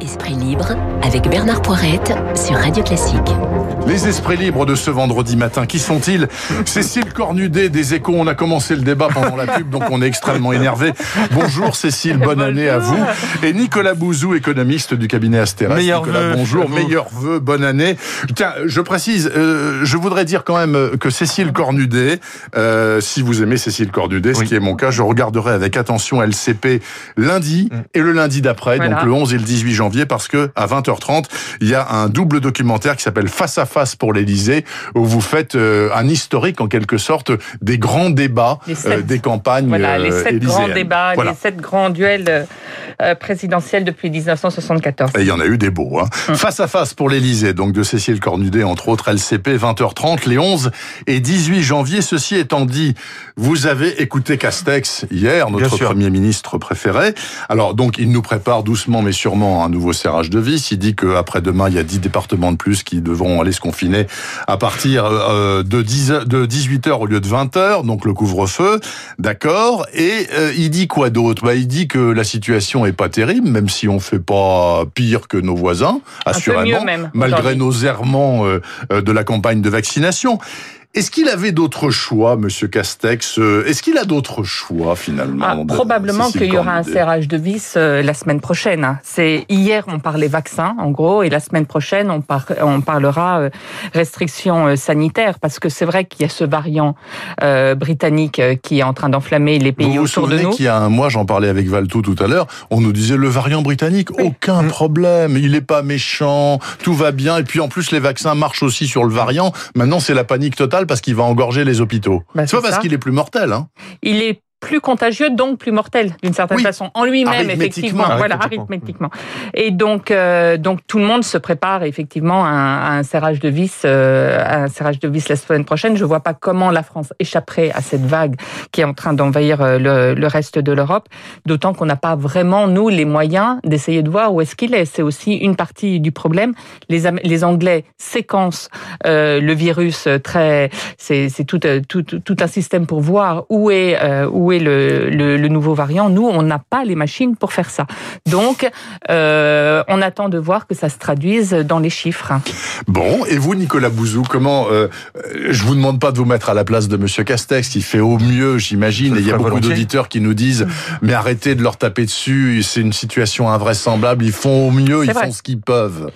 Esprit libre avec Bernard Poirette sur Radio Classique. Les esprits libres de ce vendredi matin, qui sont-ils? Cécile Cornudet des Échos, on a commencé le débat pendant la pub, donc on est extrêmement énervé. Bonjour Cécile, bonne année à vous. Et Nicolas Bouzou, économiste du cabinet Astérès. Meilleur Nicolas, vœu bonjour, meilleurs vœux, bonne année. Tiens, je précise, euh, je voudrais dire quand même que Cécile Cornudet, euh, si vous aimez Cécile Cornudet, ce Oui. qui est mon cas, je regarderai avec attention LCP lundi Mm. et le lundi d'après, Voilà. donc le 11 et le 18 janvier, parce que à 20h30, il y a un double documentaire qui s'appelle Face à face pour l'Élysée, où vous faites euh, un historique en quelque sorte des grands débats Les sept- euh, des campagnes Voilà, les euh, sept grands débats, Voilà. les sept grands duels euh, euh, présidentiels depuis 1974. Et il y en a eu des beaux. Hein. Hum. Face à face pour l'Élysée, donc de Cécile Cornudet, entre autres LCP, 20h30, les 11 et 18 janvier. Ceci étant dit, vous avez écouté Castex hier, notre. Premier ministre préféré. Alors donc, il nous prépare doucement mais sûrement un nouveau serrage de vis. Il dit qu'après demain, il y a 10 départements de plus qui devront aller se confiner à partir euh, de, 10, heures- de 18h au lieu de 20h, donc le couvre-feu, d'accord. Et euh, il dit quoi d'autre? Bah, Il dit que la situation est pas terrible, même si on fait pas pire que nos voisins, assurément, même. malgré nos errements euh, de la campagne de vaccination. Est-ce qu'il avait d'autres choix, Monsieur Castex? Euh, Est-ce qu'il a d'autres choix finalement Ah, de- probablement qu'il y aura un serrage de vis euh, la semaine prochaine. hein. C'est hier on parlait vaccins en gros et la semaine prochaine on, par- on parlera euh, restrictions euh, sanitaires parce que c'est vrai qu'il y a ce variant euh, britannique qui est en train d'enflammer les Vous pays vous autour de souvenez nous. qu'il y a un mois, j'en parlais avec Valtou tout à l'heure, on nous disait le variant britannique, aucun problème, il est pas méchant, tout va bien, et puis en plus les vaccins marchent aussi sur le variant. Maintenant c'est la panique totale parce qu'il va engorger les hôpitaux. Bah, c'est pas parce qu'il est plus mortel, hein. Il est plus contagieux, donc plus mortel, d'une certaine Oui. façon. En lui-même, Arithmétiquement. effectivement. Voilà, Arithmétiquement. arithmétiquement. Et donc, euh, donc, tout le monde se prépare effectivement à un, à un serrage de vis, euh, à un serrage de vis la semaine prochaine. Je vois pas comment la France échapperait à cette vague qui est en train d'envahir euh, le, le reste de l'Europe. D'autant qu'on n'a pas vraiment, nous, les moyens d'essayer de voir où est-ce qu'il est. C'est aussi une partie du problème. Les, les Anglais séquencent euh, le virus euh, très, c'est tout, euh, tout, tout, tout un système pour voir où est, euh, où est le, le, le nouveau variant. Nous, on n'a pas les machines pour faire ça. Donc, euh, on attend de voir que ça se traduise dans les chiffres. Bon, et vous, Nicolas Bouzou, comment euh, Je vous demande pas de vous mettre à la place de Monsieur Castex, qui fait au mieux, j'imagine. Et il y a beaucoup volontiers. d'auditeurs qui nous disent mais arrêtez de leur taper dessus. C'est une situation invraisemblable. Ils font au mieux, ils vrai. font ce qu'ils peuvent.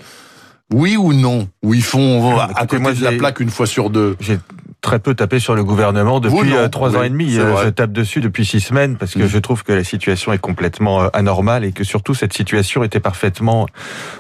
Oui ou non? Ou ils font à Écoutez, côté moi, de la plaque une fois sur deux? J'ai très peu tapé sur le gouvernement depuis non. euh, trois Oui, ans et demi. Euh. Je tape dessus depuis six semaines parce que Mm. je trouve que la situation est complètement euh, anormale et que surtout cette situation était parfaitement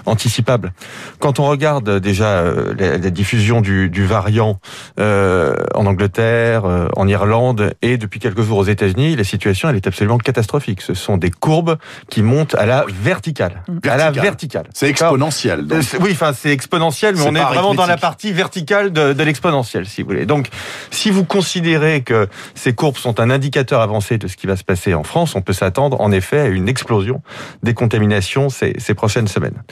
anticipable. Quand on regarde déjà la, la diffusion du, du variant euh, en Angleterre, en Irlande et depuis quelques jours aux États-Unis, la situation elle est absolument catastrophique. Ce sont des courbes qui montent à la verticale, à la Verticale. C'est exponentiel. donc. Oui, enfin c'est exponentiel, mais on est vraiment dans la partie verticale de, de l'exponentiel, si vous voulez. Donc, si vous considérez que ces courbes sont un indicateur avancé de ce qui va se passer en France, on peut s'attendre en effet à une explosion des contaminations ces, prochaines semaines.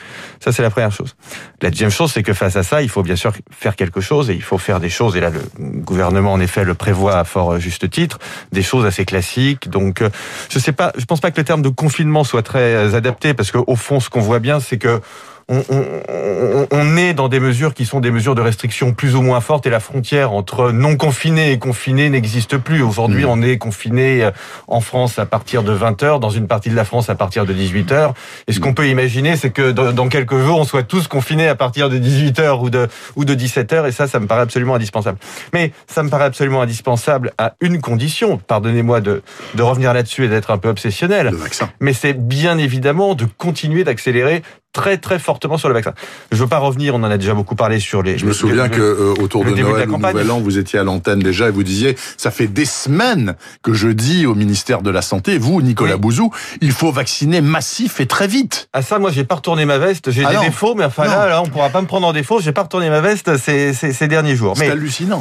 Ça, c'est la première chose. La deuxième chose, c'est que face à ça, il faut bien sûr faire quelque chose et il faut faire des choses. Et là, le gouvernement, en effet, le prévoit à fort juste titre, des choses assez classiques. Donc, euh, je sais pas, je pense pas que le terme de confinement soit très euh, adapté parce qu'au fond, ce qu'on voit bien, c'est que on, on- on- est dans des mesures qui sont des mesures de restriction plus ou moins fortes et la frontière entre non confiné et confiné n'existe plus. Aujourd'hui, Mm. on est confiné euh, en France à partir de 20h, dans une partie de la France à partir de 18h. Et ce qu'on peut imaginer, c'est que dans, dans quelques jours, on soit tous confinés à partir de 18h ou de, ou de 17h. Et ça, ça me paraît absolument indispensable. Mais ça me paraît absolument indispensable à une condition. Pardonnez-moi de, de revenir là-dessus et d'être un peu obsessionnel Le vaccin. mais c'est bien évidemment de continuer d'accélérer très très fortement sur le vaccin. Je veux pas revenir, on en a déjà beaucoup parlé sur les. Je me souviens que euh, autour de de Noël la ou. Nouvel An, vous étiez à l'antenne déjà et vous disiez ça fait des semaines que je dis au ministère de la Santé, vous, Nicolas Oui. Bouzou, il faut vacciner massif et très vite. Ah ça, moi j'ai pas retourné ma veste. J'ai Ah des non. défauts, mais enfin là, là, on pourra pas me prendre en défaut. J'ai pas retourné ma veste ces, ces, ces derniers jours. C'est hallucinant.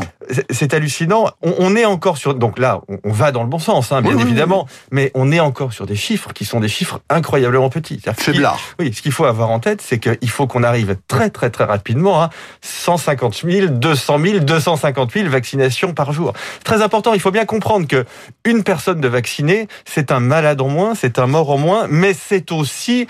c'est- hallucinant. On, on est encore sur donc là, on, on va dans le bon sens, hein, bien Oui, oui, évidemment. Mais on est encore sur des chiffres qui sont des chiffres incroyablement petits. Faiblard. Oui, ce qu'il faut avoir avoir en tête, c'est qu'il faut qu'on arrive très très très rapidement à 150 000, 200 000, 250 000 vaccinations par jour. Très important, il faut bien comprendre que une personne de vaccinée, c'est un malade en moins, c'est un mort en moins, mais c'est aussi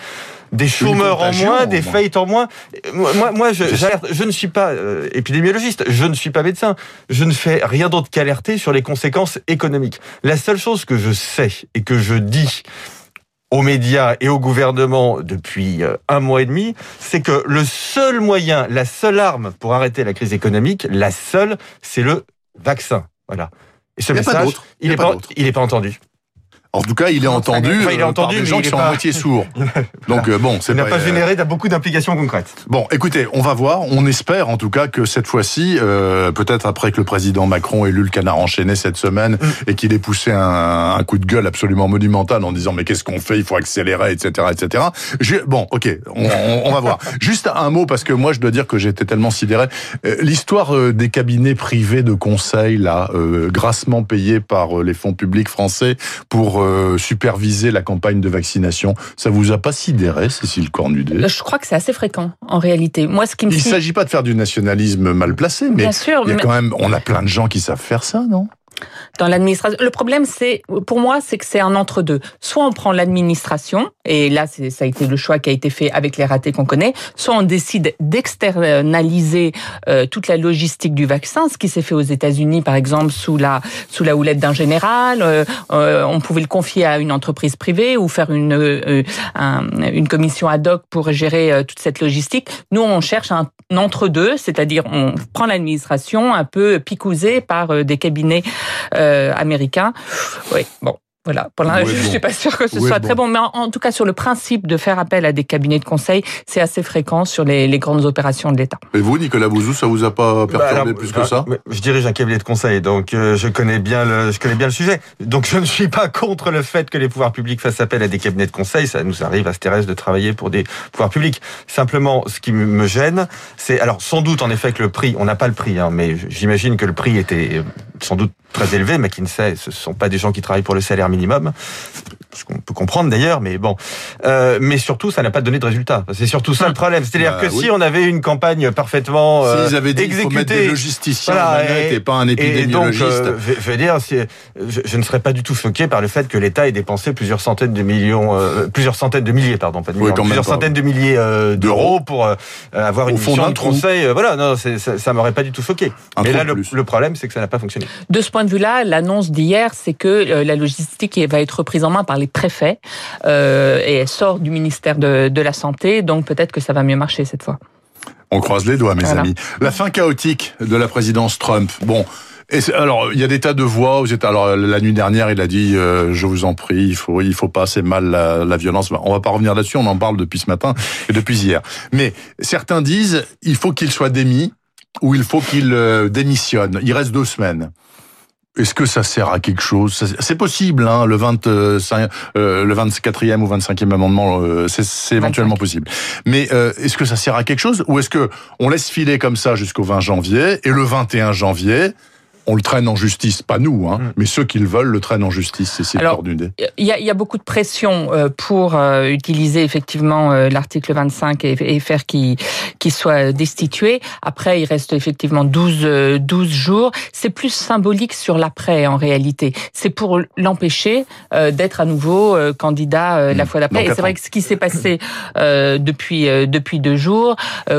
des chômeurs en moins, des faillites en moins. Moi, moi je, je ne suis pas euh, épidémiologiste, je ne suis pas médecin, je ne fais rien d'autre qu'alerter sur les conséquences économiques. La seule chose que je sais et que je dis aux médias et au gouvernement depuis euh, un mois et demi, c'est que le seul moyen, la seule arme pour arrêter la crise économique, la seule, c'est le vaccin. Voilà. Et ce message, il n'est pas, il pas entendu. En tout cas, il est entendu, il est entendu par des gens qui sont à moitié sourds. Donc euh, bon, c'est n'a pas, généré beaucoup d'implications concrètes. Bon, écoutez, on va voir. On espère en tout cas que cette fois-ci, euh, peut-être après que le président Macron ait lu le canard enchaîné cette semaine mm. et qu'il ait poussé un, un, coup de gueule absolument monumental en disant mais qu'est-ce qu'on fait? Il faut accélérer, etc., etc. Je, bon, ok, on, on, va voir. Juste un mot parce que moi, je dois dire que j'étais tellement sidéré. Euh, l'histoire euh, des cabinets privés de conseil là, grassement payés par les fonds publics français pour euh, superviser la campagne de vaccination. Ça vous a pas sidéré, Cécile Cornudet? Je crois que c'est assez fréquent, en réalité. Moi, ce qui me Il ne s'agit pas de faire du nationalisme mal placé, mais Bien sûr, il y a quand même, on a plein de gens qui savent faire ça, non? Dans l'administration. Le problème, c'est, pour moi, c'est que c'est un entre-deux. Soit on prend l'administration, et là, ça a été le choix qui a été fait avec les ratés qu'on connaît, soit on décide d'externaliser euh, toute la logistique du vaccin, ce qui s'est fait aux États-Unis, par exemple, sous la, sous la houlette d'un général. Euh, euh, on pouvait le confier à une entreprise privée ou faire une, une commission ad hoc pour gérer toute cette logistique. Nous, on cherche un entre-deux, c'est-à-dire on prend l'administration un peu picousée par des cabinets euh, américain. Oui, bon. Voilà. Pour l'instant, je ne suis pas sûr que ce soit très bon, mais en, tout cas sur le principe de faire appel à des cabinets de conseil, c'est assez fréquent sur les, les, grandes opérations de l'État. Et vous, Nicolas Bouzou, ça vous a pas bah, perturbé plus que ça? Je dirige un cabinet de conseil, donc euh, je connais bien le, je connais bien le sujet. Donc je ne suis pas contre le fait que les pouvoirs publics fassent appel à des cabinets de conseil. Ça nous arrive à Stérès de travailler pour des pouvoirs publics. Simplement, ce qui me gêne, c'est alors sans doute en effet que le prix, on n'a pas le prix, hein, mais j'imagine que le prix était euh, sans doute très élevé. McKinsey, ce sont pas des gens qui travaillent pour le salaire minimum ce qu'on peut comprendre d'ailleurs, mais bon. Euh, mais surtout, ça n'a pas donné de résultat. C'est surtout ça le problème. C'est-à-dire bah que si on avait une campagne parfaitement euh, S'ils avaient dit exécutée, faut mettre des logisticiens voilà, et, pas un épidémiologiste. Et donc, euh, je, veux dire, je, je, ne serais pas du tout choqué par le fait que l'État ait dépensé plusieurs centaines de millions, euh, plusieurs centaines de milliers, pardon, pas de millions, plusieurs centaines de milliers euh, d'euros pour euh, avoir une mission de conseil. voilà, non, ça, ça m'aurait pas du tout choqué. mais là, le, le, problème, c'est que ça n'a pas fonctionné. De ce point de vue-là, l'annonce d'hier, c'est que la logistique va être reprise en main par les préfets euh, et elle sort du ministère de, de la Santé, donc peut-être que ça va mieux marcher cette fois. On croise les doigts, mes amis. La fin chaotique de la présidence Trump. Bon. Et alors, il y a des tas de voix. Alors, la nuit dernière, il a dit euh, Je vous en prie, il faut, il faut pas assez mal la, la violence. On va pas revenir là-dessus. On en parle depuis ce matin et depuis hier. Mais certains disent il faut qu'il soit démis ou il faut qu'il euh, démissionne. Il reste deux semaines. Est-ce que ça sert à quelque chose? C'est possible, hein, le 25, euh, le 24e ou 25e amendement, euh, c'est éventuellement possible. Mais euh, est-ce que ça sert à quelque chose? Ou est-ce que on laisse filer comme ça jusqu'au 20 janvier et le 21 janvier, on le traîne en justice, pas nous, hein, mm. mais ceux qui le veulent le traînent en justice, c'est Alors, Il y a, y a, beaucoup de pression euh, pour euh, utiliser effectivement euh, l'article 25 et, et faire qu'il qu soit destitué. Après, il reste effectivement 12, 12 jours. C'est plus symbolique sur l'après en réalité. C'est pour l'empêcher d'être à nouveau candidat la mm. fois d'après. Et c'est vrai que ce qui s'est passé depuis, depuis deux jours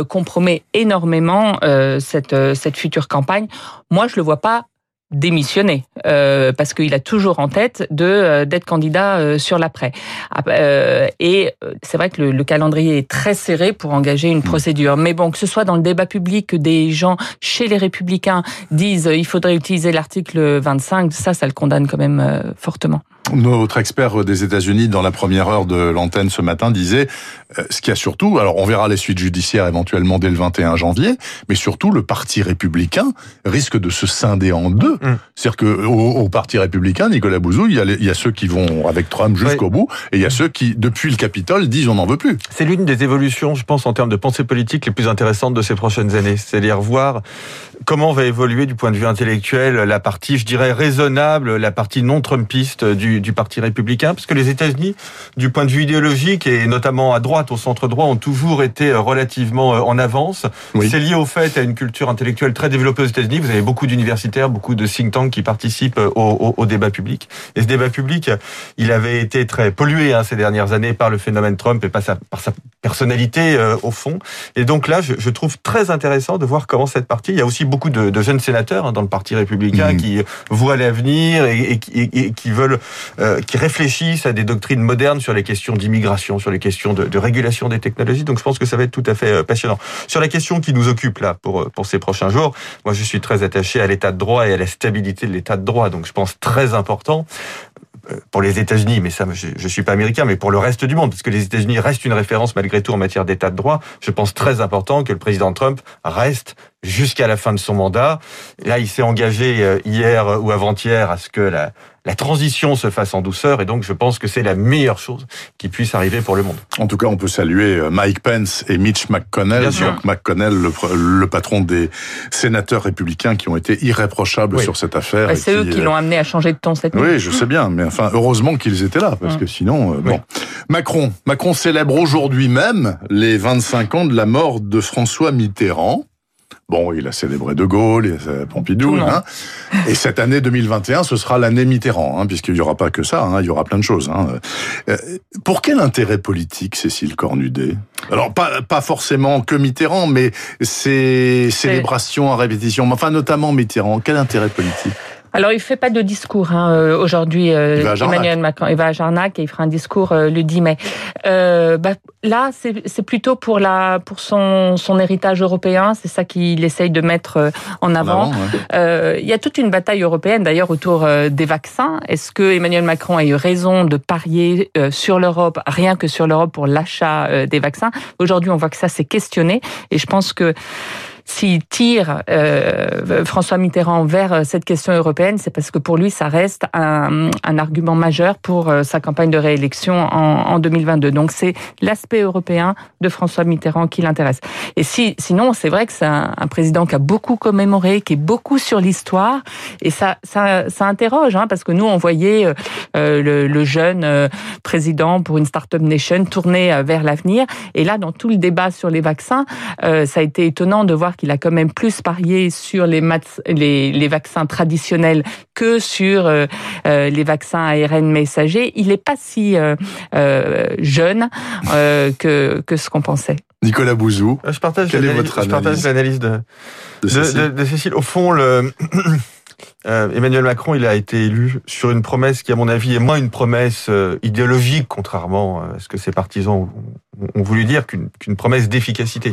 compromet énormément cette, cette future campagne. Moi, je le vois pas démissionner euh, parce qu'il a toujours en tête de euh, d'être candidat euh, sur l'après. Euh, et c'est vrai que le, le, calendrier est très serré pour engager une mmh. procédure. Mais bon, que ce soit dans le débat public, que des gens chez les Républicains disent il faudrait utiliser l'article 25, ça, ça le condamne quand même fortement. Notre expert des États-Unis, dans la première heure de l'antenne ce matin, disait euh, ce qu'il y a surtout, alors on verra les suites judiciaires éventuellement dès le 21 janvier, mais surtout le Parti républicain risque de se scinder en deux. Mmh. C'est-à-dire que au, Parti républicain, Nicolas Bouzou, il y, a il y a ceux qui vont avec Trump jusqu'au bout, et il y a ceux qui, depuis le Capitole, disent on n'en veut plus. C'est l'une des évolutions, je pense, en termes de pensée politique les plus intéressantes de ces prochaines années. C'est-à-dire voir comment va évoluer du point de vue intellectuel la partie, je dirais, raisonnable, la partie non trumpiste du du, du Parti républicain, parce que les États-Unis, du point de vue idéologique et notamment à droite, au centre droit, ont toujours été relativement en avance. C'est lié au fait à une culture intellectuelle très développée aux États-Unis. Vous avez beaucoup d'universitaires, beaucoup de think tanks qui participent au, au, débat public. Et ce débat public, il avait été très pollué hein, ces dernières années par le phénomène Trump et par sa, par sa personnalité au fond. Et donc là, je, je, trouve très intéressant de voir comment cette partie. Il y a aussi beaucoup de, de jeunes sénateurs hein, dans le Parti républicain mmh. qui voient l'avenir et, et, et, qui veulent, euh, qui réfléchissent à des doctrines modernes sur les questions d'immigration, sur les questions de, de, régulation des technologies. Donc je pense que ça va être tout à fait euh, passionnant. Sur la question qui nous occupe là pour pour ces prochains jours, moi je suis très attaché à l'état de droit et à la stabilité de l'état de droit. Donc je pense très important euh, pour les États-Unis, mais ça, je, ne suis pas américain, mais pour le reste du monde, parce que les États-Unis restent une référence malgré tout en matière d'état de droit. Je pense très important que le président Trump reste jusqu'à la fin de son mandat. Là, il s'est engagé euh, hier ou avant-hier à ce que la, la transition se fasse en douceur et donc je pense que c'est la meilleure chose qui puisse arriver pour le monde. En tout cas, on peut saluer euh, Mike Pence et Mitch McConnell, donc McConnell, le, patron des sénateurs républicains qui ont été irréprochables sur cette affaire. c'est eux qui l'ont amené à changer de ton cette nuit. Oui, je sais bien, mais enfin heureusement qu'ils étaient là parce que sinon, bon. Macron, Macron célèbre aujourd'hui même les 25 ans de la mort de François Mitterrand. Bon, il a célébré De Gaulle, et Pompidou, hein. et cette année 2021, ce sera l'année Mitterrand, hein, puisqu'il n'y aura pas que ça, hein, il y aura plein de choses. Hein. Euh, pour quel intérêt politique, Cécile Cornudet? Alors, pas, pas forcément que Mitterrand, mais ces célébrations à répétition, enfin notamment Mitterrand, quel intérêt politique? Alors, il fait pas de discours hein, euh, aujourd'hui. Euh, Emmanuel Macron, il va à Jarnac et il fera un discours euh, le 10 mai. Euh, bah, là, c'est plutôt pour la pour son son héritage européen. C'est ça qu'il essaye de mettre en avant. il y a toute une bataille européenne d'ailleurs autour des vaccins. Est-ce que Emmanuel Macron a eu raison de parier sur l'Europe, rien que sur l'Europe pour l'achat des vaccins? Aujourd'hui, on voit que ça s'est questionné et je pense que s'il tire euh, François Mitterrand vers euh, cette question européenne, c'est parce que pour lui, ça reste un, un argument majeur pour euh, sa campagne de réélection en, en 2022. Donc c'est l'aspect européen de François Mitterrand qui l'intéresse. Et si, sinon, c'est vrai que c'est un, un, président qui a beaucoup commémoré, qui est beaucoup sur l'histoire, et ça, ça, ça interroge, hein, parce que nous, on voyait euh, le, le, jeune président pour une start-up nation tourner vers l'avenir, et là, dans tout le débat sur les vaccins, ça a été étonnant de voir qu'il a quand même plus parié sur les, les, les vaccins traditionnels que sur euh, euh, les vaccins ARN messagers. Il n'est pas si euh, jeune que, que ce qu'on pensait. Nicolas Bouzou, je partage l'analyse de, de, de, Cécile. Au fond, le... Emmanuel Macron, il a été élu sur une promesse qui, à mon avis, est moins une promesse idéologique, contrairement à ce que ses partisans ont voulu dire, qu'une promesse d'efficacité.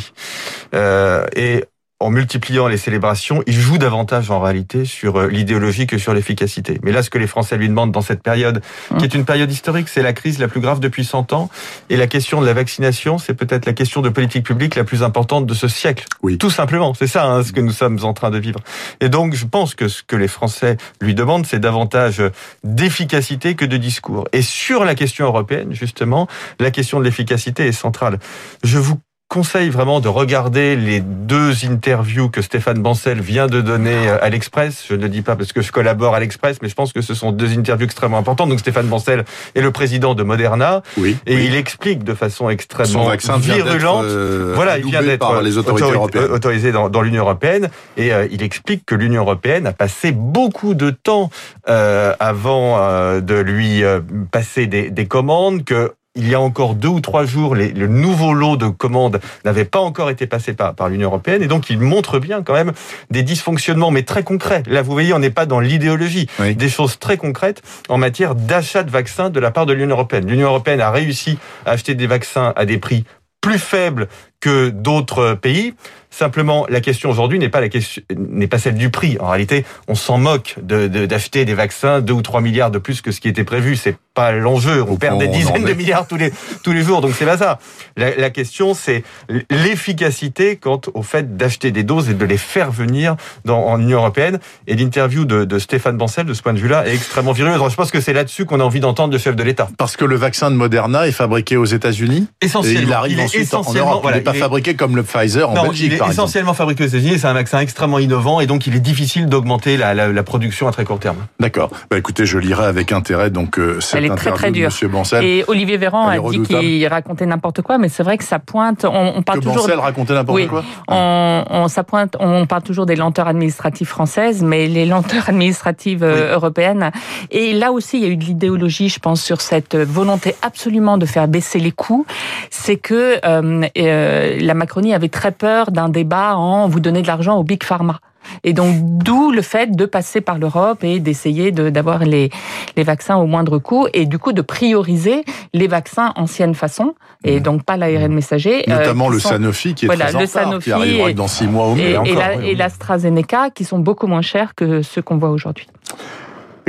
Euh, et en multipliant les célébrations, il joue davantage en réalité sur euh, l'idéologie que sur l'efficacité. Mais là, ce que les Français lui demandent dans cette période, qui est une période historique, c'est la crise la plus grave depuis 100 ans. Et la question de la vaccination, c'est peut-être la question de politique publique la plus importante de ce siècle. Oui. Tout simplement. C'est ça hein, ce que nous sommes en train de vivre. Et donc, je pense que ce que les Français lui demandent, c'est davantage d'efficacité que de discours. Et sur la question européenne, justement, la question de l'efficacité est centrale. Je vous conseille vraiment de regarder les deux interviews que Stéphane Bancel vient de donner euh, à l'Express. Je ne le dis pas parce que je collabore à l'Express, mais je pense que ce sont deux interviews extrêmement importantes. Donc Stéphane Bancel est le président de Moderna, oui, et il explique de façon extrêmement virulente. Euh, voilà, il vient d'être les autorités européennes. autorisé dans, dans l'Union européenne, et euh, il explique que l'Union européenne a passé beaucoup de temps euh, avant de lui passer des, des commandes, que il y a encore deux ou trois jours, les, le nouveau lot de commandes n'avait pas encore été passé par, par l'Union européenne, et donc il montre bien quand même des dysfonctionnements, mais très concrets. Là, vous voyez, on n'est pas dans l'idéologie, des choses très concrètes en matière d'achat de vaccins de la part de l'Union européenne. L'Union européenne a réussi à acheter des vaccins à des prix plus faibles que d'autres pays. Simplement, la question aujourd'hui n'est pas la question, n'est pas celle du prix. En réalité, on s'en moque de, d'acheter des vaccins 2 ou 3 milliards de plus que ce qui était prévu. C'est pas l'enjeu. On perd des dizaines de milliards tous les tous les jours. Donc c'est pas ça. La, la question, c'est l'efficacité quant au fait d'acheter des doses et de les faire venir dans en Union européenne. Et l'interview de, de Stéphane Bancel, de ce point de vue-là, est extrêmement viruleuse. Je pense que c'est là-dessus qu'on a envie d'entendre le chef de l'État. Parce que le vaccin de Moderna est fabriqué aux États-Unis. Essentiellement. Et il arrive ensuite en Europe. Voilà, pas fabriqué comme le Pfizer en non, Belgique. Est essentiellement fabriqué aux États-Unis. C'est un vaccin extrêmement innovant et donc il est difficile d'augmenter la, la, la, production à très court terme. D'accord. Bah, écoutez, je lirai avec intérêt donc euh, cette Elle est très très dure. Bancel. Et Olivier Véran a dit qu'il racontait n'importe quoi, mais c'est vrai que ça pointe. On, on parle que toujours. Bancel racontait n'importe oui, quoi. On, on, ça pointe. On parle toujours des lenteurs administratives françaises, mais les lenteurs administratives oui. européennes. Et là aussi, il y a eu de l'idéologie, je pense, sur cette volonté absolument de faire baisser les coûts. C'est que euh, euh, la Macronie avait très peur d'un débat en vous donner de l'argent au big pharma. Et donc, d'où le fait de passer par l'Europe et d'essayer d'avoir les, les vaccins au moindre coût et du coup de prioriser les vaccins ancienne façon et donc pas l'ARN messager. Notamment euh, le sont, Sanofi qui est voilà, très le Sanofi qui arrivera dans six mois au mieux. Et, et l'AstraZeneca qui sont beaucoup moins chers que ceux qu'on voit aujourd'hui.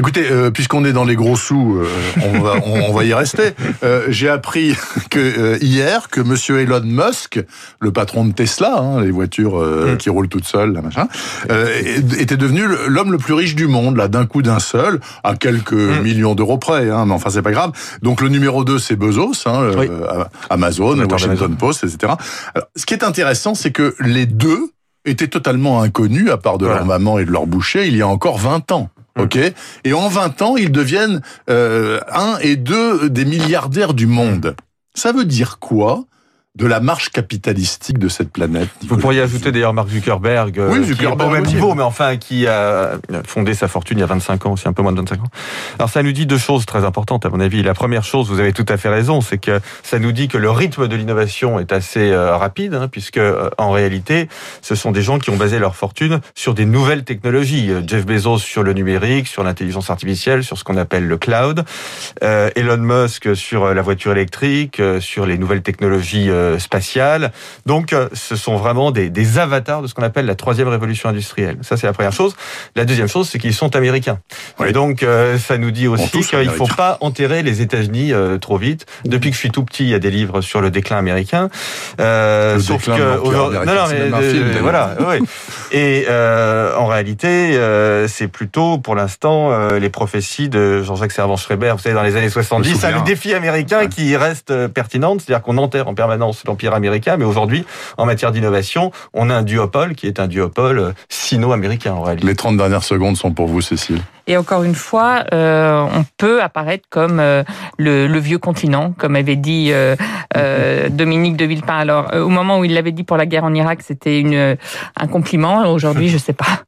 Écoutez, euh, puisqu'on est dans les gros sous, euh, on, va, on, on, va y rester. Euh, J'ai appris que hier que Monsieur Elon Musk, le patron de Tesla, hein, les voitures mmh. qui roulent toutes seules, là, machin, était devenu l'homme le plus riche du monde, là, d'un coup d'un seul, à quelques mmh. millions d'euros près. Hein, mais enfin, c'est pas grave. Donc le numéro 2, c'est Bezos, hein, oui. Amazon, Washington Post, etc. Alors, ce qui est intéressant, c'est que les deux étaient totalement inconnus, à part de voilà. leur maman et de leur boucher, il y a encore 20 ans. Ok. Et en 20 ans, ils deviennent euh, un et deux des milliardaires du monde. Ça veut dire quoi? De la marche capitalistique de cette planète. Vous pourriez ajouter d'ailleurs Mark Zuckerberg, euh, oui, Zuckerberg qui est au même niveau, mais enfin qui a fondé sa fortune il y a 25 ans, aussi un peu moins de 25 ans. Alors ça nous dit deux choses très importantes à mon avis. La première chose, vous avez tout à fait raison, c'est que ça nous dit que le rythme de l'innovation est assez euh, rapide, hein, puisque euh, en réalité, ce sont des gens qui ont basé leur fortune sur des nouvelles technologies. Jeff Bezos sur le numérique, sur l'intelligence artificielle, sur ce qu'on appelle le cloud. Euh, Elon Musk sur la voiture électrique, sur les nouvelles technologies spatiale. Donc, ce sont vraiment des, des avatars de ce qu'on appelle la troisième révolution industrielle. Ça, c'est la première chose. La deuxième chose, c'est qu'ils sont américains. Oui. Et donc, euh, ça nous dit aussi qu'il ne faut pas enterrer les États-Unis euh, trop vite. Depuis que je suis tout petit, il y a des livres sur le déclin américain. Euh, le sauf que aujourd'hui, non, non, mais film, voilà, oui. Et euh, en réalité, c'est plutôt, pour l'instant, les prophéties de Jean-Jacques Servan-Schreiber. Vous savez, dans les années 70, c'est le défi américain ouais. qui reste pertinent, c'est-à-dire qu'on enterre en permanence l'empire américain, mais aujourd'hui, en matière d'innovation, on a un duopole qui est un duopole sino-américain en réalité. Les 30 dernières secondes sont pour vous, Cécile. Et encore une fois, euh, on peut apparaître comme euh, le, le, vieux continent, comme avait dit euh, Dominique de Villepin. Alors, au moment où il l'avait dit pour la guerre en Irak, c'était un compliment. Aujourd'hui, je sais pas.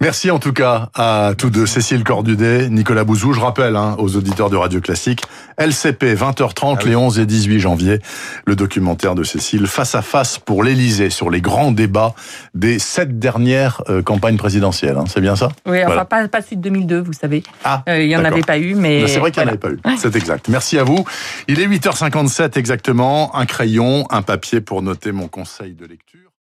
Merci en tout cas à tous deux, Cécile Cordudet, Nicolas Bouzou. Je rappelle hein, aux auditeurs de Radio Classique, LCP 20h30 ah oui. les 11 et 18 janvier, le documentaire de Cécile face à face pour l'Elysée sur les grands débats des sept dernières euh, campagnes présidentielles. Hein. C'est bien ça? Oui, enfin voilà. pas, pas celui de 2002, vous savez. Ah, euh, il n'y en avait pas eu, mais... C'est vrai qu'il n'y voilà. en avait pas eu, c'est exact. Merci à vous. Il est 8h57 exactement, un crayon, un papier pour noter mon conseil de lecture.